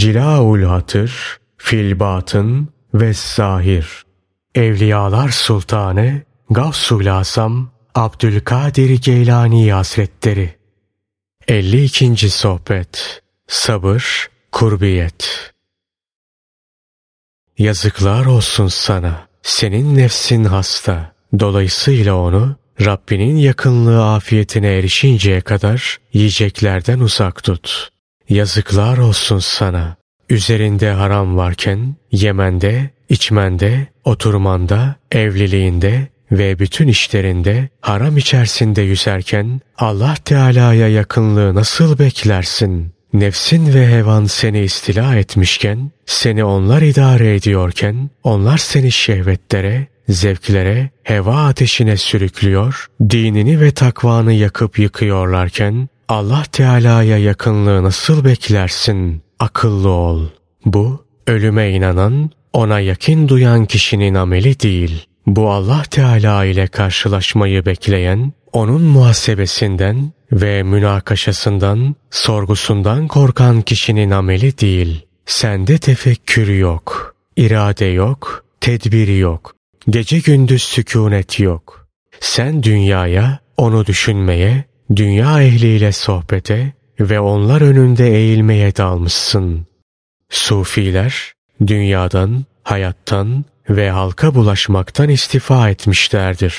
Cilaul Hatır, Filbatın ve Zahir. Evliyalar Sultanı Gavsul Asam Abdülkadir Geylani Hazretleri 52. Sohbet Sabır, Kurbiyet Yazıklar olsun sana. Senin nefsin hasta. Dolayısıyla onu Rabbinin yakınlığı afiyetine erişinceye kadar yiyeceklerden uzak tut. Yazıklar olsun sana. Üzerinde haram varken yemende, içmende, oturmanda, evliliğinde ve bütün işlerinde haram içerisinde yüzerken Allah Teala'ya yakınlığı nasıl beklersin? Nefsin ve hevan seni istila etmişken, seni onlar idare ediyorken, onlar seni şehvetlere, zevklere, heva ateşine sürüklüyor, dinini ve takvanı yakıp yıkıyorlarken, Allah Teala'ya yakınlığı nasıl beklersin? Akıllı ol. Bu, ölüme inanan, ona yakin duyan kişinin ameli değil. Bu Allah Teala ile karşılaşmayı bekleyen, onun muhasebesinden ve münakaşasından, sorgusundan korkan kişinin ameli değil. Sende tefekkür yok, irade yok, tedbiri yok. Gece gündüz sükunet yok. Sen dünyaya, onu düşünmeye, dünya ehliyle sohbete ve onlar önünde eğilmeye dalmışsın. Sufiler, dünyadan, hayattan ve halka bulaşmaktan istifa etmişlerdir.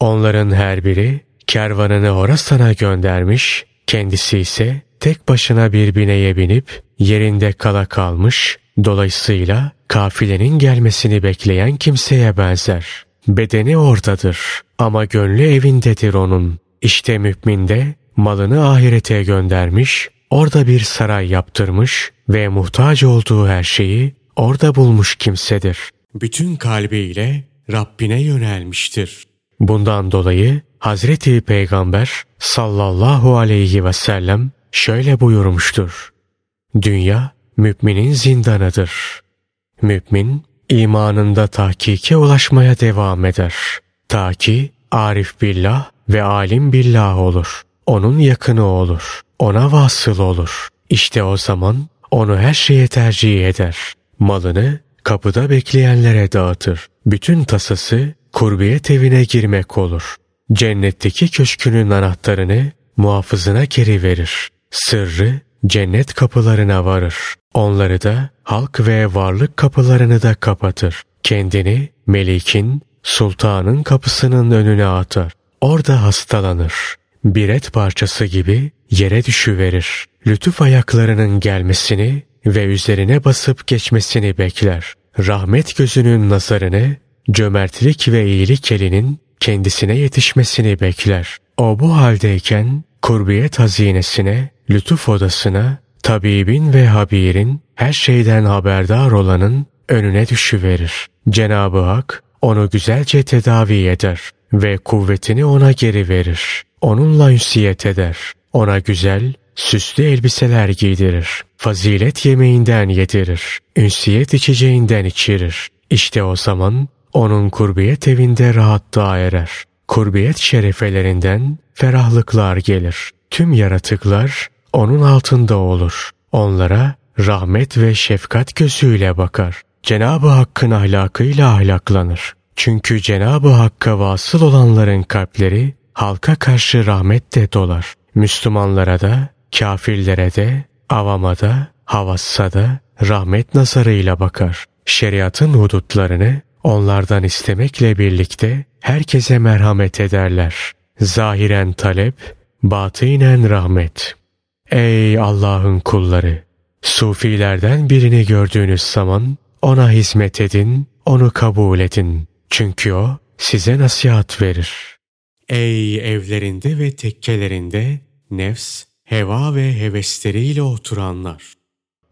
Onların her biri kervanını Horasan'a göndermiş, kendisi ise tek başına bir bineye binip yerinde kala kalmış, dolayısıyla kafilenin gelmesini bekleyen kimseye benzer. Bedeni oradadır ama gönlü evindedir onun. İşte mümin de malını ahirete göndermiş, orada bir saray yaptırmış ve muhtaç olduğu her şeyi orada bulmuş kimsedir. Bütün kalbiyle Rabbine yönelmiştir. Bundan dolayı Hazreti Peygamber sallallahu aleyhi ve sellem şöyle buyurmuştur. Dünya müminin zindanıdır. Mümin imanında tahkike ulaşmaya devam eder. Ta ki arif billah ve alim billah olur. Onun yakını olur. Ona vasıl olur. İşte o zaman onu her şeye tercih eder. Malını kapıda bekleyenlere dağıtır. Bütün tasası kurbiyet evine girmek olur. Cennetteki köşkünün anahtarını muhafızına geri verir. Sırrı cennet kapılarına varır. Onları da halk ve varlık kapılarını da kapatır. Kendini melikin, sultanın kapısının önüne atar. Orada hastalanır. Bir et parçası gibi yere düşüverir. Lütuf ayaklarının gelmesini ve üzerine basıp geçmesini bekler. Rahmet gözünün nazarını, cömertlik ve iyilik elinin kendisine yetişmesini bekler. O bu haldeyken kurbiyet hazinesine, lütuf odasına, tabibin ve habirin, her şeyden haberdar olanın önüne düşüverir. Cenab-ı Hak onu güzelce tedavi eder ve kuvvetini ona geri verir. Onunla ünsiyet eder. Ona güzel, süslü elbiseler giydirir. Fazilet yemeğinden yedirir. Ünsiyet içeceğinden içirir. İşte o zaman onun kurbiyet evinde rahatlığa erer. Kurbiyet şerefelerinden ferahlıklar gelir. Tüm yaratıklar onun altında olur. Onlara rahmet ve şefkat gözüyle bakar. Cenab-ı Hakk'ın ahlakıyla ahlaklanır. Çünkü Cenab-ı Hakk'a vasıl olanların kalpleri halka karşı rahmetle dolar. Müslümanlara da, kafirlere de, avama da, havassa da rahmet nazarıyla bakar. Şeriatın hudutlarını onlardan istemekle birlikte herkese merhamet ederler. Zahiren talep, batinen rahmet. Ey Allah'ın kulları! Sufilerden birini gördüğünüz zaman ona hizmet edin, onu kabul edin. Çünkü o size nasihat verir. Ey evlerinde ve tekkelerinde nefs, heva ve hevesleriyle oturanlar!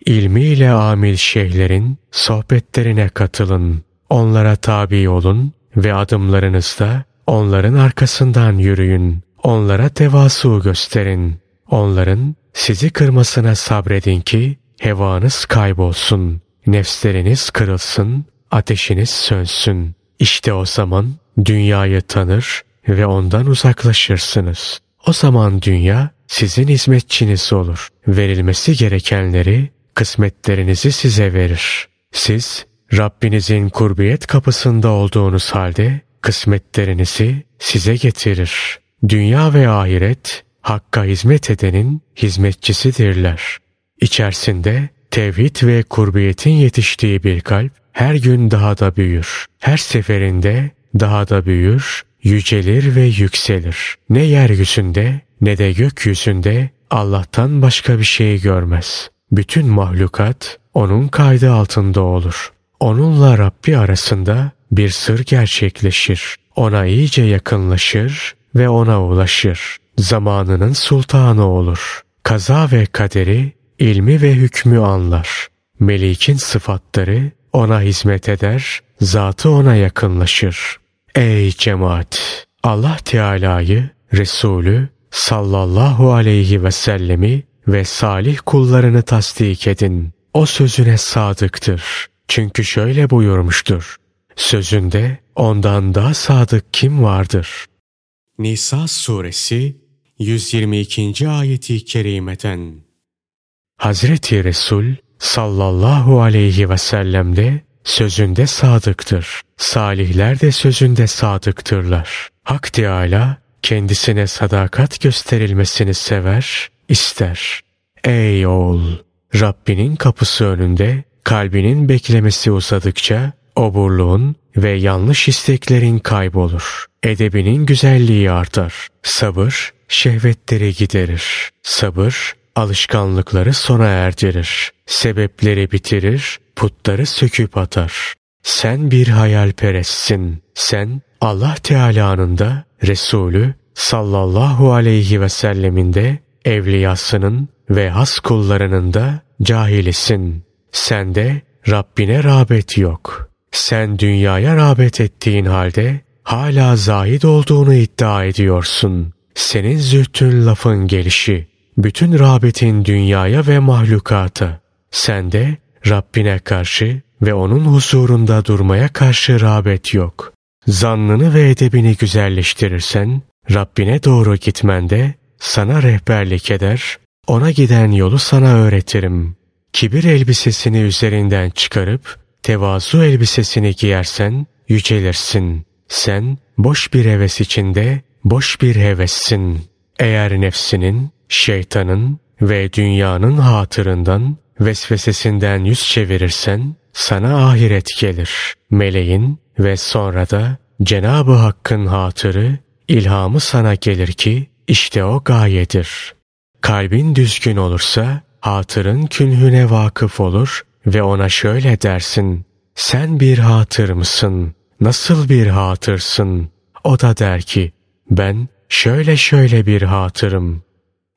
İlmiyle amil şeyhlerin sohbetlerine katılın. Onlara tabi olun ve adımlarınızda onların arkasından yürüyün. Onlara tevasu gösterin. Onların sizi kırmasına sabredin ki hevanız kaybolsun. Nefsleriniz kırılsın, ateşiniz sönsün. İşte o zaman dünyayı tanır ve ondan uzaklaşırsınız. O zaman dünya sizin hizmetçiniz olur. Verilmesi gerekenleri kısmetlerinizi size verir. Siz Rabbinizin kurbiyet kapısında olduğunuz halde kısmetlerinizi size getirir. Dünya ve ahiret Hakk'a hizmet edenin hizmetçisidirler. İçerisinde tevhid ve kurbiyetin yetiştiği bir kalp her gün daha da büyür. Her seferinde daha da büyür, yücelir ve yükselir. Ne yeryüzünde ne de gökyüzünde Allah'tan başka bir şey görmez. Bütün mahlukat onun kaydı altında olur. Onunla Rabbi arasında bir sır gerçekleşir. Ona iyice yakınlaşır ve ona ulaşır. Zamanının sultanı olur. Kaza ve kaderi, ilmi ve hükmü anlar. Melikin sıfatları ona hizmet eder, zatı ona yakınlaşır. Ey cemaat! Allah Teala'yı, Resulü sallallahu aleyhi ve sellemi ve salih kullarını tasdik edin. O sözüne sadıktır. Çünkü şöyle buyurmuştur. Sözünde ondan daha sadık kim vardır? Nisa suresi 122. ayeti kerimeten Hazreti Resul sallallahu aleyhi ve sellem de sözünde sadıktır. Salihler de sözünde sadıktırlar. Hak Teâlâ kendisine sadakat gösterilmesini sever, ister. Ey oğul! Rabbinin kapısı önünde kalbinin beklemesi uzadıkça oburluğun ve yanlış isteklerin kaybolur. Edebinin güzelliği artar. Sabır şehvetleri giderir. Sabır alışkanlıkları sona erdirir. Sebepleri bitirir, putları söküp atar. Sen bir hayalperestsin. Sen Allah Teala'nın da Resulü sallallahu aleyhi ve sellemin de evliyasının ve has kullarının da cahilisin. Sende Rabbine rağbet yok. Sen dünyaya rağbet ettiğin halde hala zahid olduğunu iddia ediyorsun. Senin zühtün lafın gelişi, bütün rağbetin dünyaya ve mahlukata. Sende Rabbine karşı ve onun huzurunda durmaya karşı rağbet yok. Zannını ve edebini güzelleştirirsen, Rabbine doğru gitmende sana rehberlik eder, ona giden yolu sana öğretirim. Kibir elbisesini üzerinden çıkarıp, tevazu elbisesini giyersen, yücelirsin. Sen, boş bir heves içinde, boş bir hevessin. Eğer nefsinin, şeytanın ve dünyanın hatırından, vesvesesinden yüz çevirirsen, sana ahiret gelir. Meleğin ve sonra da Cenab-ı Hakk'ın hatırı, ilhamı sana gelir ki, işte o gayedir. Kalbin düzgün olursa, hatırın künhüne vakıf olur ve ona şöyle dersin. Sen bir hatır mısın? Nasıl bir hatırsın? O da der ki, ben şöyle şöyle bir hatırım.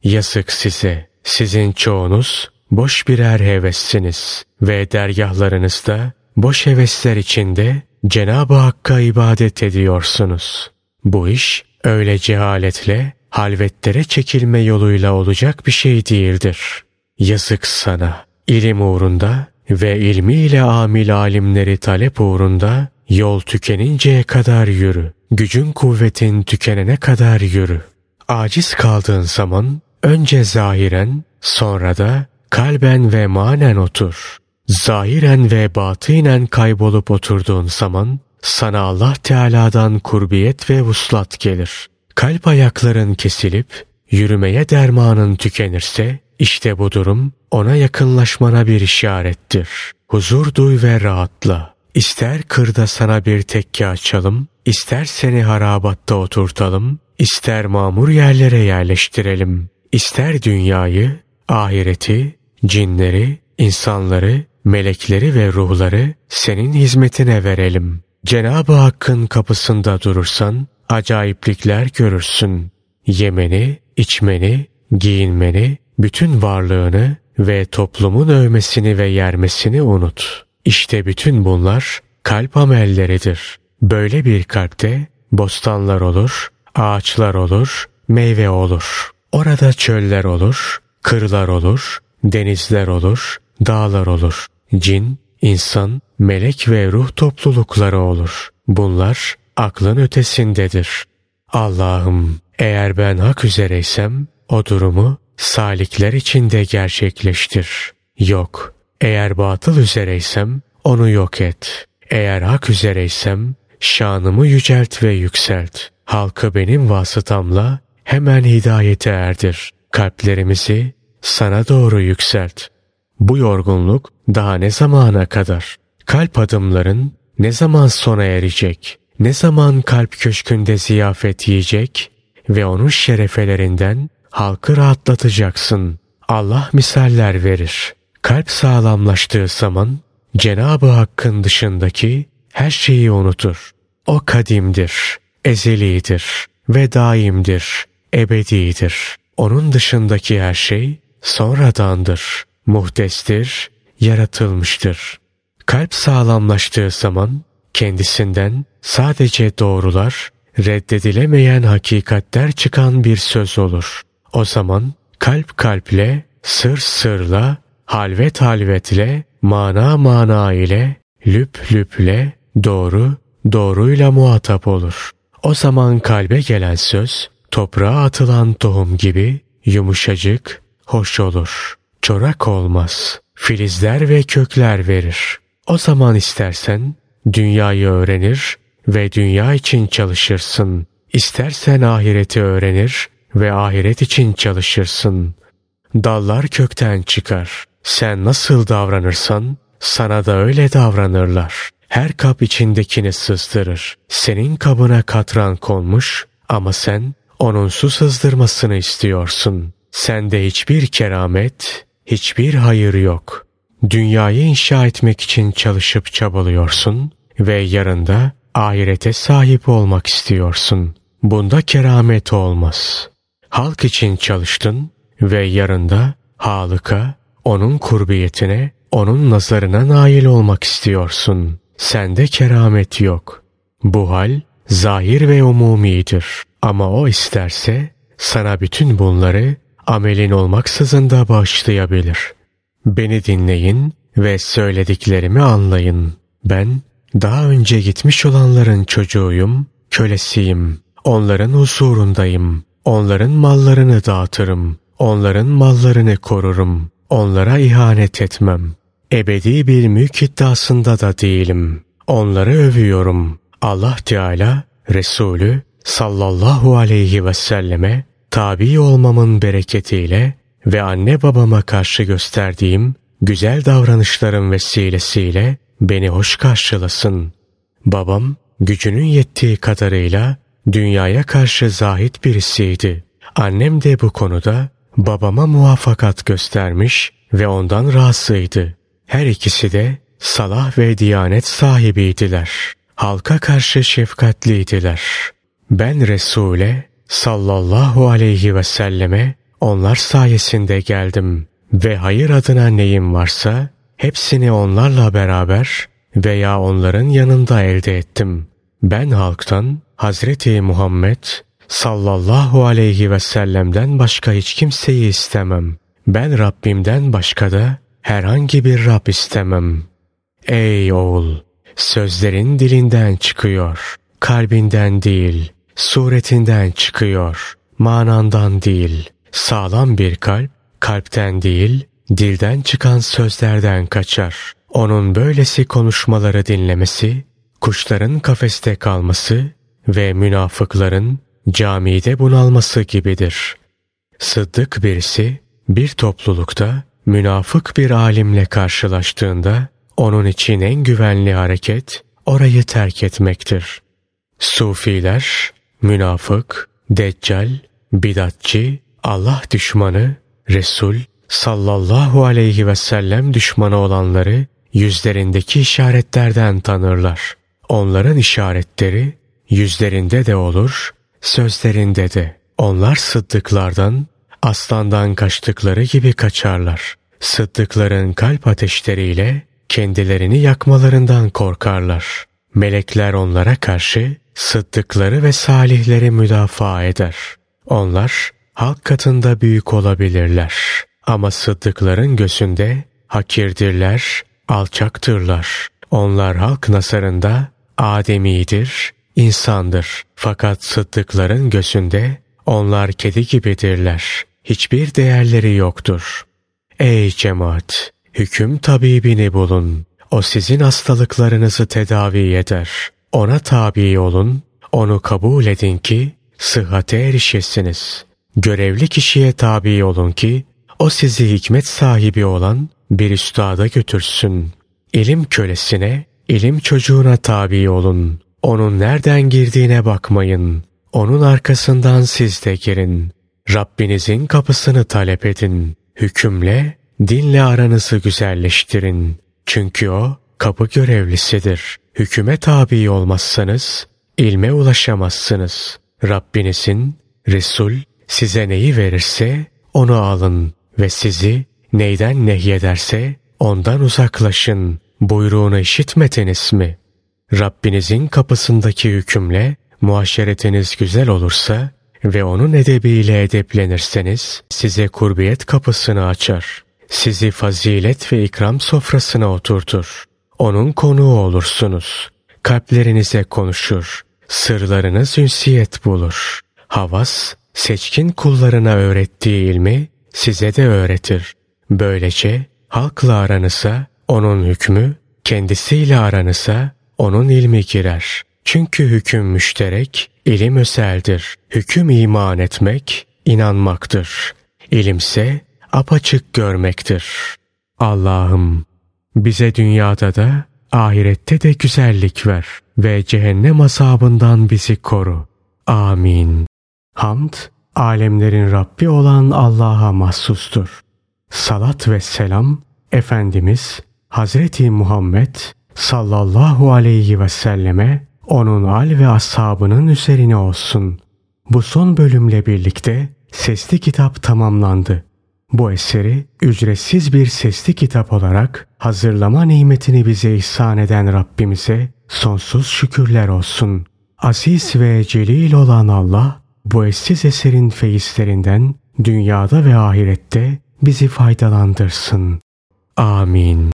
Yazık size, sizin çoğunuz boş birer hevessiniz ve dergahlarınızda boş hevesler içinde Cenab-ı Hakk'a ibadet ediyorsunuz. Bu iş öyle cehaletle, halvetlere çekilme yoluyla olacak bir şey değildir. Yazık sana, ilim uğrunda ve ilmiyle amil alimleri talep uğrunda yol tükeninceye kadar yürü. Gücün kuvvetin tükenene kadar yürü. Aciz kaldığın zaman önce zahiren sonra da kalben ve manen otur. Zahiren ve batinen kaybolup oturduğun zaman sana Allah Teala'dan kurbiyet ve vuslat gelir. Kalp ayakların kesilip yürümeye dermanın tükenirse işte bu durum ona yakınlaşmana bir işarettir. Huzur duy ve rahatla. İster kırda sana bir tekke açalım, ister seni harabatta oturtalım, ister mamur yerlere yerleştirelim. İster dünyayı, ahireti, cinleri, insanları, melekleri ve ruhları senin hizmetine verelim. Cenab-ı Hakk'ın kapısında durursan acayiplikler görürsün. Yemeni, içmeni, giyinmeni, bütün varlığını ve toplumun övmesini ve yermesini unut. İşte bütün bunlar kalp amelleridir. Böyle bir kalpte bostanlar olur, ağaçlar olur, meyve olur. Orada çöller olur, kırlar olur, denizler olur, dağlar olur. Cin, insan, melek ve ruh toplulukları olur. Bunlar aklın ötesindedir. Allah'ım eğer ben hak üzereysem o durumu salikler içinde gerçekleştir. Yok Eğer batıl üzereysem onu yok et. Eğer hak üzereysem şanımı yücelt ve yükselt. Halkı benim vasıtamla hemen hidayete erdir. Kalplerimizi sana doğru yükselt. Bu yorgunluk daha ne zamana kadar? Kalp adımların ne zaman sona erecek? Ne zaman kalp köşkünde ziyafet yiyecek ve onun şerefelerinden halkı rahatlatacaksın. Allah misaller verir. Kalp sağlamlaştığı zaman Cenab-ı Hakk'ın dışındaki her şeyi unutur. O kadimdir, ezelidir ve daimdir, ebedidir. Onun dışındaki her şey sonradandır, muhdestir, yaratılmıştır. Kalp sağlamlaştığı zaman kendisinden sadece doğrular, reddedilemeyen hakikatler çıkan bir söz olur. O zaman kalp kalple, sır sırla, halvet halvetle, mana mana ile, lüp lüple, doğru doğruyla muhatap olur. O zaman kalbe gelen söz, toprağa atılan tohum gibi yumuşacık, hoş olur. Çorak olmaz. Filizler ve kökler verir. O zaman istersen dünyayı öğrenir ve dünya için çalışırsın. İstersen ahireti öğrenir ve ahiret için çalışırsın. Dallar kökten çıkar. Sen nasıl davranırsan sana da öyle davranırlar. Her kap içindekini sızdırır. Senin kabına katran konmuş ama sen onun su sızdırmasını istiyorsun. Sende hiçbir keramet, hiçbir hayır yok. Dünyayı inşa etmek için çalışıp çabalıyorsun ve yarında ahirete sahip olmak istiyorsun. Bunda keramet olmaz. Halk için çalıştın ve yarında Halık'a, onun kurbiyetine, onun nazarına nail olmak istiyorsun. Sende keramet yok. Bu hal zahir ve umumidir. Ama o isterse sana bütün bunları amelin olmaksızın da bağışlayabilir. Beni dinleyin ve söylediklerimi anlayın. Ben daha önce gitmiş olanların çocuğuyum, kölesiyim. Onların huzurundayım. Onların mallarını dağıtırım. Onların mallarını korurum. Onlara ihanet etmem. Ebedi bir mülk iddiasında da değilim. Onları övüyorum. Allah Teala, Resulü sallallahu aleyhi ve selleme tabi olmamın bereketiyle ve anne babama karşı gösterdiğim güzel davranışlarım vesilesiyle beni hoş karşılasın. Babam gücünün yettiği kadarıyla dünyaya karşı zahit birisiydi. Annem de bu konuda babama muvaffakat göstermiş ve ondan razıydı. Her ikisi de salah ve diyanet sahibiydiler. Halka karşı şefkatliydiler. Ben Resul'e sallallahu aleyhi ve selleme onlar sayesinde geldim ve hayır adına neyim varsa hepsini onlarla beraber veya onların yanında elde ettim. Ben halktan Hazreti Muhammed sallallahu aleyhi ve sellem'den başka hiç kimseyi istemem. Ben Rabbimden başka da herhangi bir Rab istemem. Ey oğul! Sözlerin dilinden çıkıyor, kalbinden değil, suretinden çıkıyor, manandan değil. Sağlam bir kalp, kalpten değil, dilden çıkan sözlerden kaçar. Onun böylesi konuşmaları dinlemesi, kuşların kafeste kalması ve münafıkların camide bunalması gibidir. Sıddık birisi bir toplulukta münafık bir alimle karşılaştığında onun için en güvenli hareket orayı terk etmektir. Sufiler, münafık, deccal, bidatçı, Allah düşmanı, Resul sallallahu aleyhi ve sellem düşmanı olanları yüzlerindeki işaretlerden tanırlar. Onların işaretleri yüzlerinde de olur, sözlerinde de. Onlar sıddıklardan, aslandan kaçtıkları gibi kaçarlar. Sıddıkların kalp ateşleriyle kendilerini yakmalarından korkarlar. Melekler onlara karşı sıddıkları ve salihleri müdafaa eder. Onlar halk katında büyük olabilirler. Ama sıddıkların gözünde hakirdirler, alçaktırlar. Onlar halk nasarında Ademidir, insandır. Fakat sıddıkların gözünde onlar kedi gibidirler. Hiçbir değerleri yoktur. Ey cemaat! hüküm tabibini bulun. O sizin hastalıklarınızı tedavi eder. Ona tabi olun, onu kabul edin ki sıhhate erişesiniz. Görevli kişiye tabi olun ki o sizi hikmet sahibi olan bir üstada götürsün. İlim kölesine, ilim çocuğuna tabi olun. Onun nereden girdiğine bakmayın. Onun arkasından siz de girin. Rabbinizin kapısını talep edin. Hükümle, dinle aranızı güzelleştirin. Çünkü o kapı görevlisidir. Hüküme tabi olmazsanız ilme ulaşamazsınız. Rabbinizin, Resul size neyi verirse onu alın ve sizi neyden nehyederse ondan uzaklaşın. Buyruğunu işitmediniz mi? Rabbinizin kapısındaki hükümle muaşeretiniz güzel olursa ve onun edebiyle edeplenirseniz size kurbiyet kapısını açar. Sizi fazilet ve ikram sofrasına oturtur. Onun konuğu olursunuz. Kalplerinize konuşur. Sırlarınız ünsiyet bulur. Havas, seçkin kullarına öğrettiği ilmi size de öğretir. Böylece halkla aranıza onun hükmü, kendisiyle aranıza onun ilmi girer. Çünkü hüküm müşterek, ilim özeldir. Hüküm iman etmek, inanmaktır. İlimse apaçık görmektir. Allah'ım bize dünyada da ahirette de güzellik ver ve cehennem azabından bizi koru. Amin. Hamd, alemlerin Rabbi olan Allah'a mahsustur. Salat ve selam, Efendimiz Hazreti Muhammed sallallahu aleyhi ve selleme onun al ve ashabının üzerine olsun. Bu son bölümle birlikte sesli kitap tamamlandı. Bu eseri ücretsiz bir sesli kitap olarak hazırlama nimetini bize ihsan eden Rabbimize sonsuz şükürler olsun. Aziz ve celil olan Allah bu eşsiz eserin feyizlerinden dünyada ve ahirette bizi faydalandırsın. Amin.